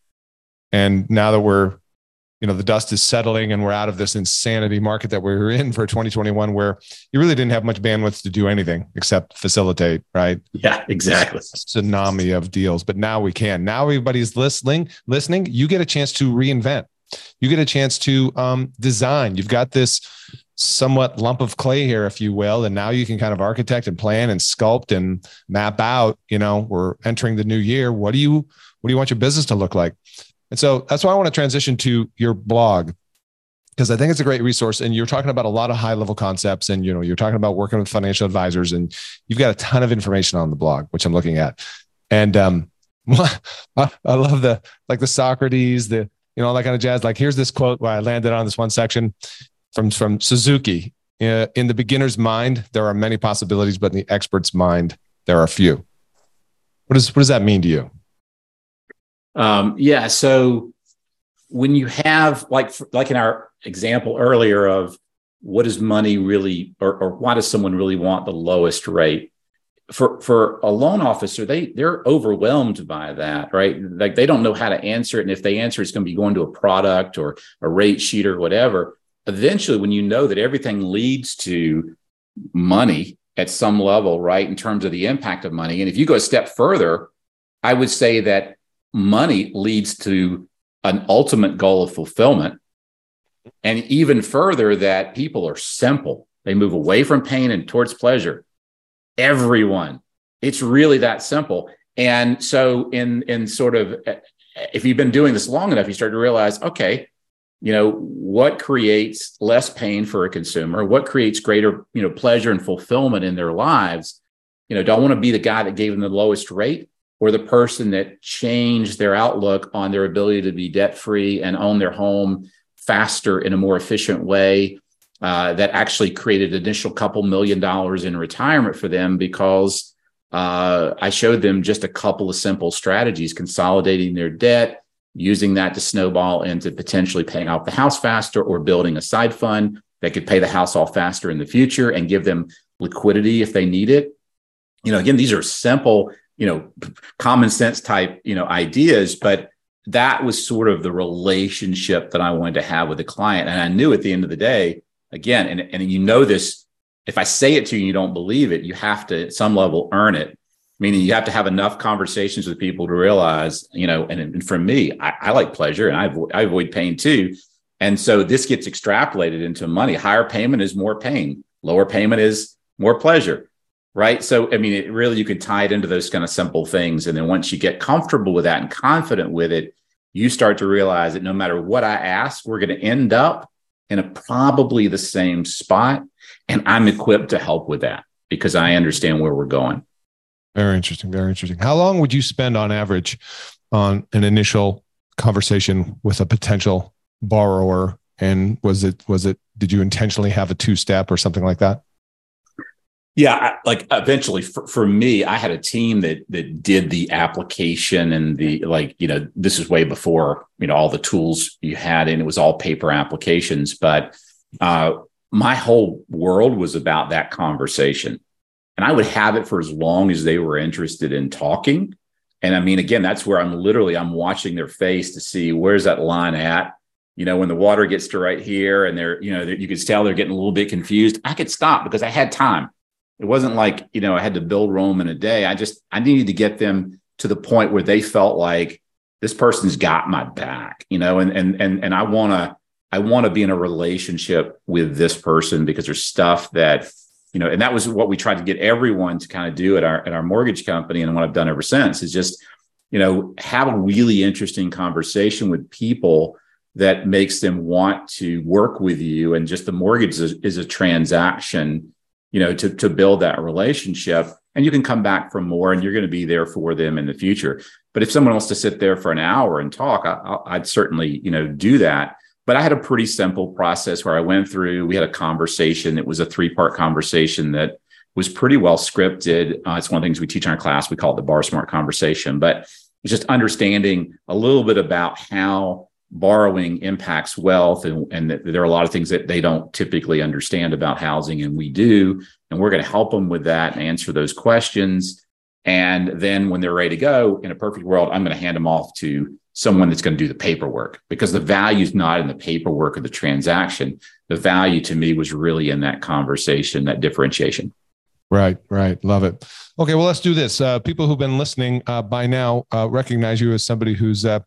and now that we're you know the dust is settling and we're out of this insanity market that we were in for 2021 where you really didn't have much bandwidth to do anything except facilitate right? Yeah exactly. Tsunami of deals but now we can. Now everybody's listening listening. You get a chance to reinvent. You get a chance to um, design. You've got this somewhat lump of clay here if you will and now you can kind of architect and plan and sculpt and map out you know we're entering the new year. What do you what do you want your business to look like and so that's why I want to transition to your blog because I think it's a great resource. And you're talking about a lot of high level concepts, and you know you're talking about working with financial advisors, and you've got a ton of information on the blog, which I'm looking at. And um, (laughs) I love the like the Socrates, the you know all that kind of jazz. Like here's this quote where I landed on this one section from from Suzuki. Uh, in the beginner's mind, there are many possibilities, but in the expert's mind, there are few. What does what does that mean to you? Um, yeah. So when you have like like in our example earlier of what does money really or, or why does someone really want the lowest rate? For for a loan officer they they're overwhelmed by that right? Like they don't know how to answer it. And if they answer it's going to be going to a product or a rate sheet or whatever. Eventually when you know that everything leads to money at some level right in terms of the impact of money and if you go a step further i would say that money leads to an ultimate goal of fulfillment. And even further, that people are simple. They move away from pain and towards pleasure. Everyone. It's really that simple. And so, in in sort of, if you've been doing this long enough, you start to realize, okay, you know, what creates less pain for a consumer? What creates greater, you know, pleasure and fulfillment in their lives? You know, don't want to be the guy that gave them the lowest rate? Or the person that changed their outlook on their ability to be debt free and own their home faster in a more efficient way uh, that actually created an initial couple million dollars in retirement for them because uh, I showed them just a couple of simple strategies, consolidating their debt, using that to snowball into potentially paying off the house faster or building a side fund that could pay the house off faster in the future and give them liquidity if they need it. You know, again, these are simple you know common sense type you know ideas but that was sort of the relationship that i wanted to have with the client. And i knew at the end of the day again and, and you know this if i say it to you and you don't believe it you have to at some level earn it. Meaning you have to have enough conversations with people to realize you know and, and for me I, I, like pleasure and I avoid, I avoid pain too. And so this gets extrapolated into money. Higher payment is more pain. Lower payment is more pleasure right? So i mean it really you can tie it into those kind of simple things. And then once you get comfortable with that and confident with it you start to realize that no matter what i ask we're going to end up in a probably the same spot. And i'm equipped to help with that because i understand where we're going. Very interesting very interesting. How long would you spend on average on an initial conversation with a potential borrower? And was it was it did you intentionally have a two step or something like that yeah, I, like eventually for, for me, I had a team that that did the application and the like, you know, this is way before, you know, all the tools you had and it was all paper applications, but uh my whole world was about that conversation. And I would have it for as long as they were interested in talking. And I mean, again, that's where I'm literally I'm watching their face to see where's that line at. You know, when the water gets to right here, and they're, you know, they're, you could tell they're getting a little bit confused. I could stop because I had time it wasn't like, you know, I had to build Rome in a day. I just, I needed to get them to the point where they felt like this person's got my back, you know, and, and, and, and I want to, I want to be in a relationship with this person because there's stuff that, you know, and that was what we tried to get everyone to kind of do at our, at our mortgage company. And what I've done ever since is just, you know, have a really interesting conversation with people that makes them want to work with you. And just the mortgage is, is a transaction you know, to, to build that relationship. And you can come back for more and you're going to be there for them in the future. But if someone wants to sit there for an hour and talk, I, would certainly, you know, do that. But I had a pretty simple process where I went through, we had a conversation. It was a three part conversation that was pretty well scripted. Uh, it's one of the things we teach in our class. We call it the borrow smart conversation, but just understanding a little bit about how borrowing impacts wealth and, and there are a lot of things that they don't typically understand about housing and we do and we're going to help them with that and answer those questions and then when they're ready to go in a perfect world i'm going to hand them off to someone that's going to do the paperwork because the value is not in the paperwork of the transaction. The value to me was really in that conversation, that differentiation. Right, right. Love it. Okay, well, let's do this. Uh, people who've been listening uh, by now uh, recognize you as somebody who's uh,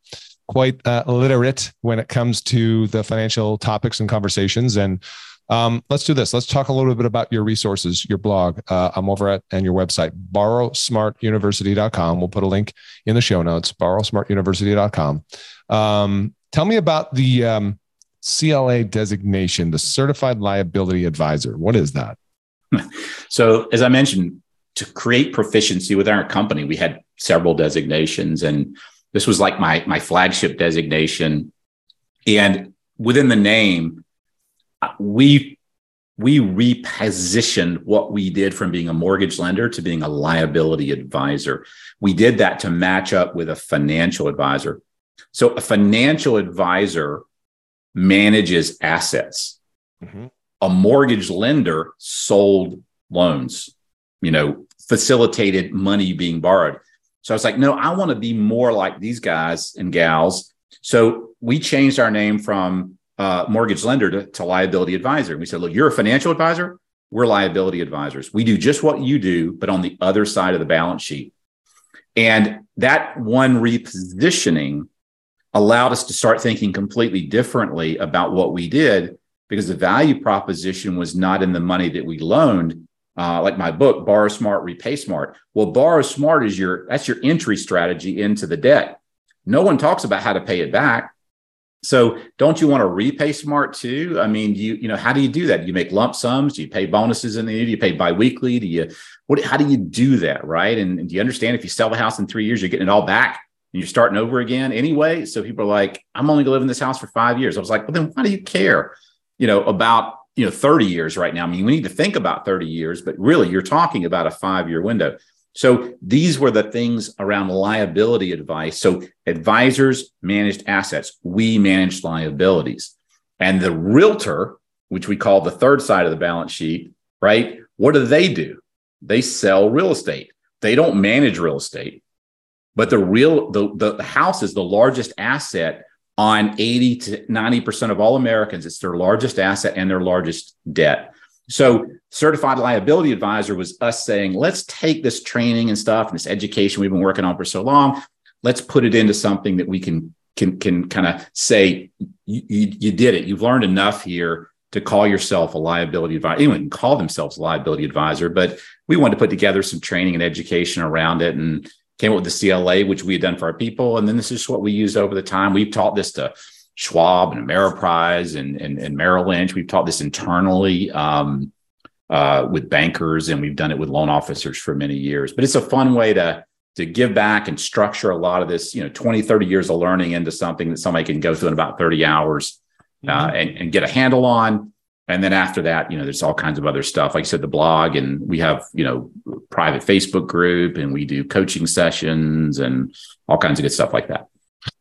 quite uh, literate when it comes to the financial topics and conversations. And um, let's do this. Let's talk a little bit about your resources, your blog. Uh, I'm over at and your website, borrowsmartuniversity.com. We'll put a link in the show notes, borrowsmartuniversity.com. Um, tell me about the um, CLA designation, the Certified Liability Advisor. What is that? (laughs) So, as I mentioned, to create proficiency with our company, we had several designations, and this was like my my flagship designation. And within the name, we we repositioned what we did from being a mortgage lender to being a liability advisor. We did that to match up with a financial advisor. So a financial advisor manages assets. Mm-hmm. A mortgage lender sold loans, you know, facilitated money being borrowed. So I was like, no, I want to be more like these guys and gals. So we changed our name from uh, mortgage lender to, to liability advisor. We said, look, you're a financial advisor. We're liability advisors. We do just what you do, but on the other side of the balance sheet. And that one repositioning allowed us to start thinking completely differently about what we did because the value proposition was not in the money that we loaned. Uh, like my book, Borrow Smart, Repay Smart. Well, borrow smart is your that's your entry strategy into the debt. No one talks about how to pay it back. So don't you want to repay smart too? I mean, you you know how do you do that? Do you make lump sums? Do you pay bonuses in the end? Do you pay biweekly? Do you what? How do you do that, right? And, and do you understand if you sell the house in three years, you're getting it all back and you're starting over again anyway? So people are like, I'm only gonna live in this house for five years. I was like, well, then why do you care? You know about you know 30 years right now. I mean, we need to think about 30 years, but really, you're talking about a five year window. So these were the things around liability advice. So advisors managed assets, we managed liabilities. And the realtor, which we call the third side of the balance sheet, right? What do they do? They sell real estate. They don't manage real estate. But the real the, the house is the largest asset on 80 to 90% of all Americans. It's their largest asset and their largest debt. So, certified liability advisor was us saying, let's take this training and stuff and this education we've been working on for so long, let's put it into something that we can can can kind of say you, you, you did it. You've learned enough here to call yourself a liability advisor. Anyone can call themselves a liability advisor, but we wanted to put together some training and education around it and came up with the CLA, which we had done for our people. And then this is what we used over the time. We've taught this to Schwab and Ameriprise and, and, and Merrill Lynch. We've taught this internally um, uh, with bankers and we've done it with loan officers for many years. But it's a fun way to to give back and structure a lot of this, you know, 20, 30 years of learning into something that somebody can go through in about 30 hours uh, mm-hmm. and, and get a handle on. And then after that, you know, there's all kinds of other stuff. Like I said, the blog, and we have, you know, private Facebook group, and we do coaching sessions and all kinds of good stuff like that.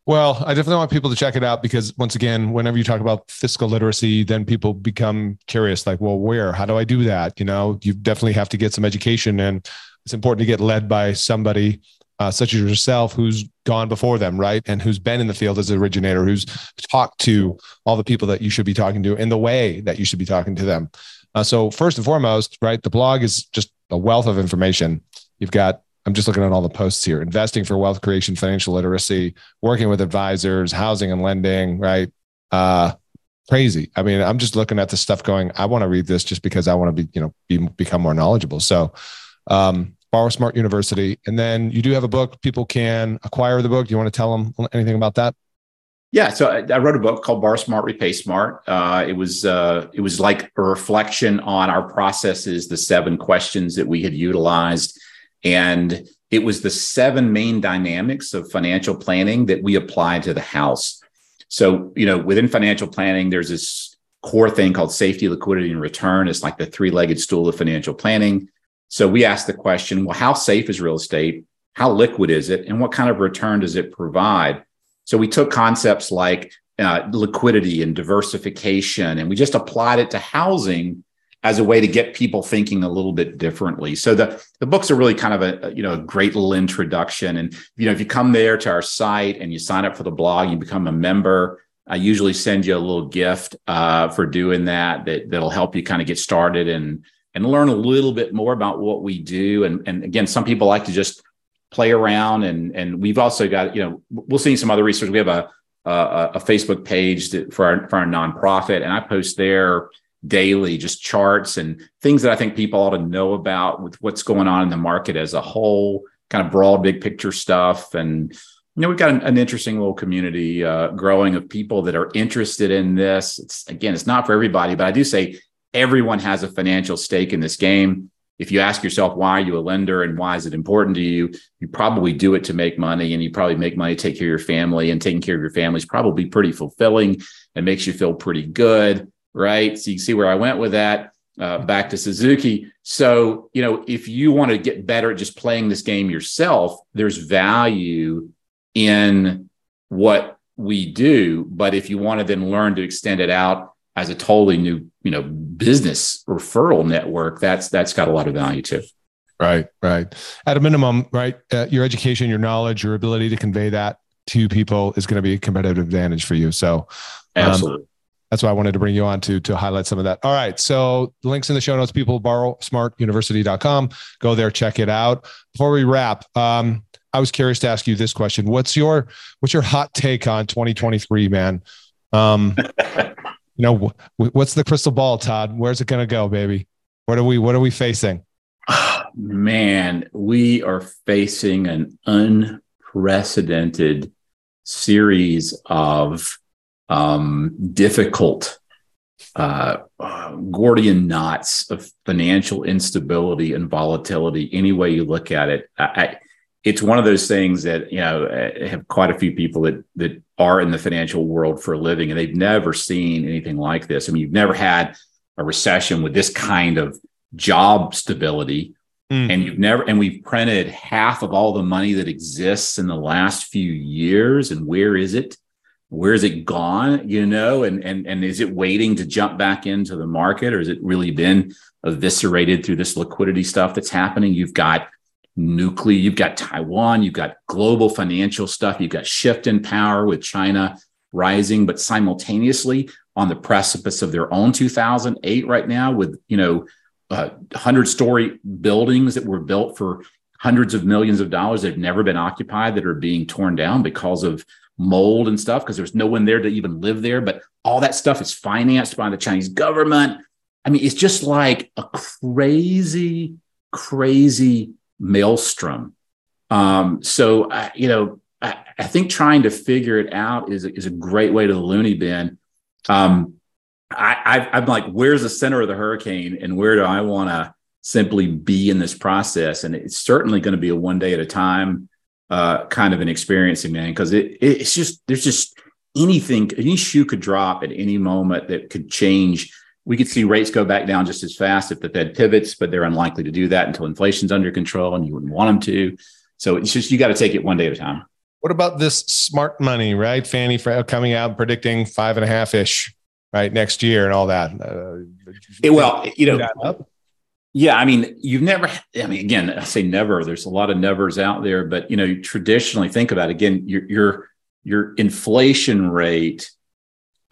Well, I definitely want people to check it out because once again, whenever you talk about fiscal literacy, then people become curious, like, well, where? How do I do that? You know, you definitely have to get some education, and it's important to get led by somebody uh, such as yourself who's gone before them, right? And who's been in the field as an originator, who's talked to all the people that you should be talking to in the way that you should be talking to them. Uh, so first and foremost, right, the blog is just a wealth of information. You've got I'm just looking at all the posts here investing for wealth creation, financial literacy, working with advisors, housing and lending, right? Uh, crazy. I mean, I'm just looking at the stuff going, I want to read this just because I want to be, you know, be, become more knowledgeable. So, um, Borrow Smart University. And then you do have a book. People can acquire the book. Do you want to tell them anything about that? Yeah, so I, I wrote a book called Borrow Smart, Repay Smart. Uh, it was uh, it was like a reflection on our processes, the seven questions that we had utilized and it was the seven main dynamics of financial planning that we applied to the house. So, you know, within financial planning, there's this core thing called safety, liquidity, and return. It's like the three legged stool of financial planning. So we asked the question well, how safe is real estate? How liquid is it? And what kind of return does it provide? So we took concepts like uh, liquidity and diversification, and we just applied it to housing as a way to get people thinking a little bit differently. So the the books are really kind of a you know a great little introduction. And you know if you come there to our site and you sign up for the blog, you become a member. I usually send you a little gift uh, for doing that that that'll help you kind of get started and and learn a little bit more about what we do. And and again, some people like to just play around and and we've also got you know we'll see some other research. We have a a, a Facebook page that, for our for our nonprofit, and I post there daily just charts and things that I think people ought to know about with what's going on in the market as a whole, kind of broad, big picture stuff. And you know, we've got an, an interesting little community uh, growing of people that are interested in this. It's again, it's not for everybody, but I do say everyone has a financial stake in this game. If you ask yourself why are you a lender and why is it important to you, you probably do it to make money, and you probably make money to take care of your family. And taking care of your family is probably pretty fulfilling and makes you feel pretty good right? So you can see where I went with that. Uh, back to Suzuki. So, you know, if you want to get better at just playing this game yourself, there's value in what we do. But if you want to then learn to extend it out as a totally new, you know, business referral network, that's that's got a lot of value too. Right, right. At a minimum, right, uh, your education, your knowledge, your ability to convey that to people is going to be a competitive advantage for you. So, um, absolutely that's why I wanted to bring you on to to highlight some of that. All right. So links in the show notes, people borrow smartuniversity.com. Go there, check it out. Before we wrap, um, I was curious to ask you this question. What's your what's your hot take on 2023, man? Um, (laughs) you know, what's the crystal ball, Todd? Where's it gonna go, baby? What are we what are we facing? (sighs) man, we are facing an unprecedented series of um, difficult uh, uh, Gordian knots of financial instability and volatility. Any way you look at it, I, it's one of those things that you know I have quite a few people that that are in the financial world for a living, and they've never seen anything like this. I mean, you've never had a recession with this kind of job stability. Mm. And you've never, and we've printed half of all the money that exists in the last few years. And where is it? where's it gone you know and and and is it waiting to jump back into the market or has it really been eviscerated through this liquidity stuff that's happening you've got nuclear you've got taiwan you've got global financial stuff you've got shift in power with china rising but simultaneously on the precipice of their own 2008 right now with you know uh, 100 story buildings that were built for hundreds of millions of dollars that have never been occupied that are being torn down because of mold and stuff because there's no one there to even live there. But all that stuff is financed by the Chinese government. I mean, it's just like a crazy, crazy maelstrom. Um, so, I, you know, I, I, think trying to figure it out is is a great way to the loony bin. Um, I, I'm like, where's the center of the hurricane, and where do I want to simply be in this process? And it's certainly going to be a one day at a time uh, kind of an experiencing man because it, it's just there's just anything any shoe could drop at any moment that could change we could see rates go back down just as fast if the fed pivots but they're unlikely to do that until inflation's under control and you wouldn't want them to so it's just you got to take it one day at a time what about this smart money right fannie coming out predicting five and a half ish right next year and all that uh, it, well you know yeah, I mean, you've never. I mean, again, I say never. There's a lot of nevers out there, but you know, traditionally think about it, again. Your your your inflation rate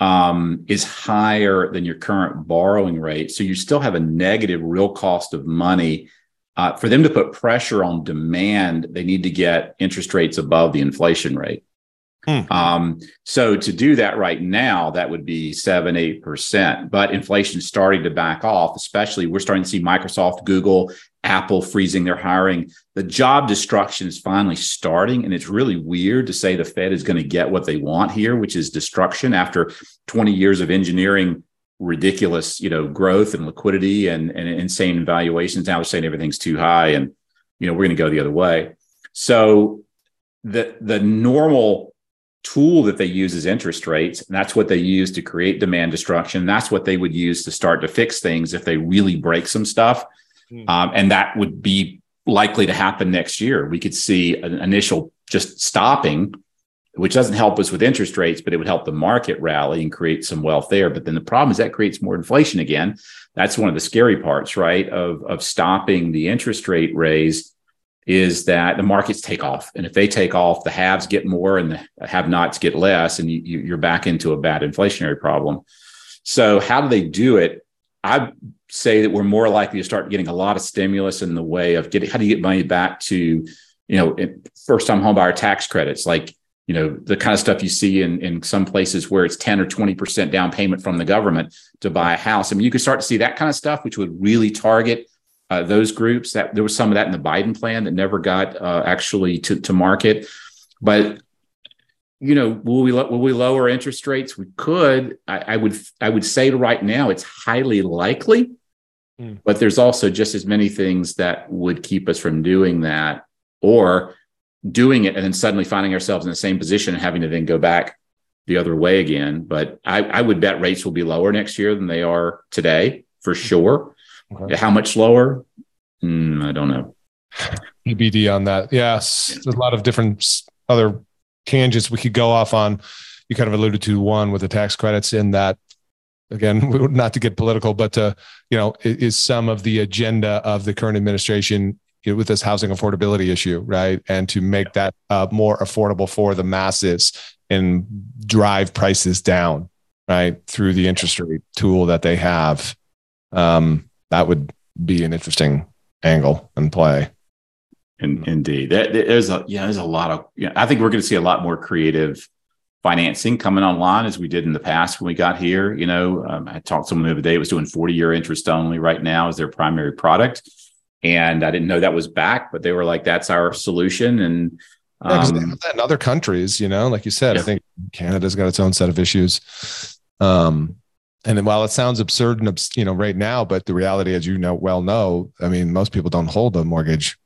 um, is higher than your current borrowing rate, so you still have a negative real cost of money. Uh, for them to put pressure on demand, they need to get interest rates above the inflation rate. Hmm. Um, so to do that right now, that would be seven, eight percent. But inflation's starting to back off, especially we're starting to see Microsoft, Google, Apple freezing their hiring. The job destruction is finally starting. And it's really weird to say the Fed is going to get what they want here, which is destruction after 20 years of engineering ridiculous, you know, growth and liquidity and, and insane valuations. Now we're saying everything's too high and, you know, we're going to go the other way. So the the normal tool that they use is interest rates. And that's what they use to create demand destruction. That's what they would use to start to fix things if they really break some stuff. Mm. Um, and that would be likely to happen next year. We could see an initial just stopping which doesn't help us with interest rates, but it would help the market rally and create some wealth there. But then the problem is that creates more inflation again. That's one of the scary parts, right? Of, of stopping the interest rate raise is that the markets take off. And if they take off, the haves get more and the have nots get less, and you, you're back into a bad inflationary problem. So, how do they do it? I say that we're more likely to start getting a lot of stimulus in the way of getting how do you get money back to, you know, first time home buyer tax credits, like, you know, the kind of stuff you see in, in some places where it's 10 or 20% down payment from the government to buy a house. I mean, you could start to see that kind of stuff, which would really target uh, those groups. That there was some of that in the Biden plan that never got uh, actually to, to market. But you know, will we will we lower interest rates? We could. I, I would I would say right now it's highly likely, mm. but there's also just as many things that would keep us from doing that, or doing it and then suddenly finding ourselves in the same position and having to then go back the other way again. But I, I would bet rates will be lower next year than they are today for sure. Okay. How much lower? Mm, I don't know. TBD on that. Yes, there's a lot of different other tangents we could go off on. You kind of alluded to one with the tax credits in that. Again, (laughs) not to get political, but to, you know, is some of the agenda of the current administration with this housing affordability issue, right? And to make that uh, more affordable for the masses and drive prices down, right, through the interest rate tool that they have. Um, that would be an interesting angle and play. In, indeed, there's a yeah, there's a lot of yeah. I think we're going to see a lot more creative financing coming online as we did in the past when we got here. You know, um, I talked to someone the other day it was doing 40 year interest only right now as their primary product, and I didn't know that was back, but they were like, "That's our solution." And um, yeah, in other countries, you know, like you said, yeah. I think Canada's got its own set of issues. Um, and while it sounds absurd and you know right now, but the reality, as you know well know, I mean, most people don't hold a mortgage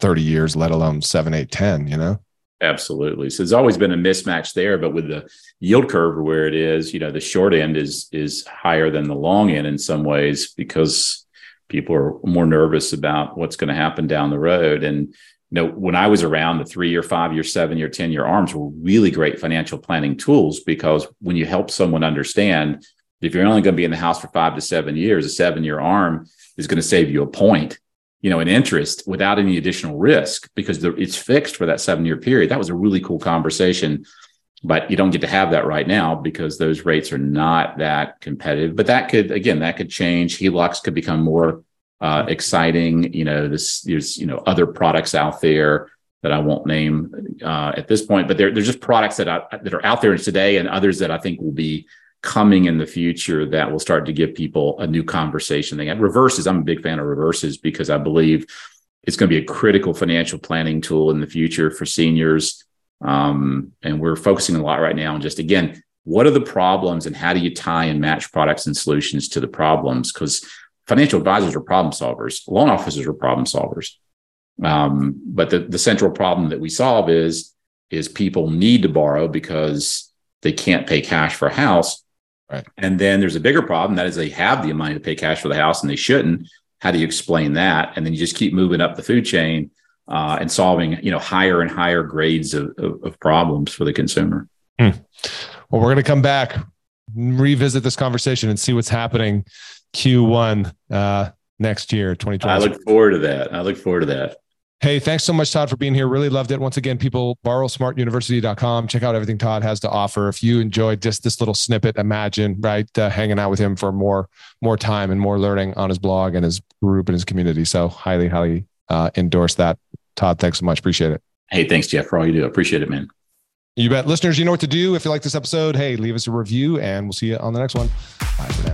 30 years, let alone seven, eight, 10, you know? Absolutely. So there's always been a mismatch there, but with the yield curve where it is, you know, the short end is is higher than the long end in some ways because people are more nervous about what's going to happen down the road. And you know, when I was around, the three year, five year, seven year, 10 year arms were really great financial planning tools because when you help someone understand if you're only going to be in the house for five to seven years, a seven year arm is going to save you a point you know, an interest without any additional risk because it's fixed for that seven year period. That was a really cool conversation, but you don't get to have that right now because those rates are not that competitive. But that could, again, that could change. HELOCs could become more uh, exciting. You know, this there's you know other products out there that I won't name uh, at this point, but they're they're just products that I, that are out there today and others that I think will be coming in the future that will start to give people a new conversation. They have reverses. I'm a big fan of reverses because I believe it's going to be a critical financial planning tool in the future for seniors. Um, and we're focusing a lot right now on just again, what are the problems and how do you tie and match products and solutions to the problems? Because financial advisors are problem solvers, loan officers are problem solvers. Um, but the, the central problem that we solve is is people need to borrow because they can't pay cash for a house Right. And then there's a bigger problem that is they have the money to pay cash for the house and they shouldn't. How do you explain that? And then you just keep moving up the food chain uh, and solving you know higher and higher grades of, of, of problems for the consumer. Hmm. Well, we're going to come back, revisit this conversation, and see what's happening Q1 uh, next year, 2020. I look forward to that. I look forward to that. Hey, thanks so much, Todd, for being here. Really loved it. Once again, people, borrowsmartuniversity.com. Check out everything Todd has to offer. If you enjoyed just this little snippet, imagine, right, uh, hanging out with him for more, more time and more learning on his blog and his group and his community. So highly, highly uh, endorse that. Todd, thanks so much. Appreciate it. Hey, thanks, Jeff, for all you do. Appreciate it, man. You bet. Listeners, you know what to do. If you like this episode, hey, leave us a review and we'll see you on the next one. Bye for now.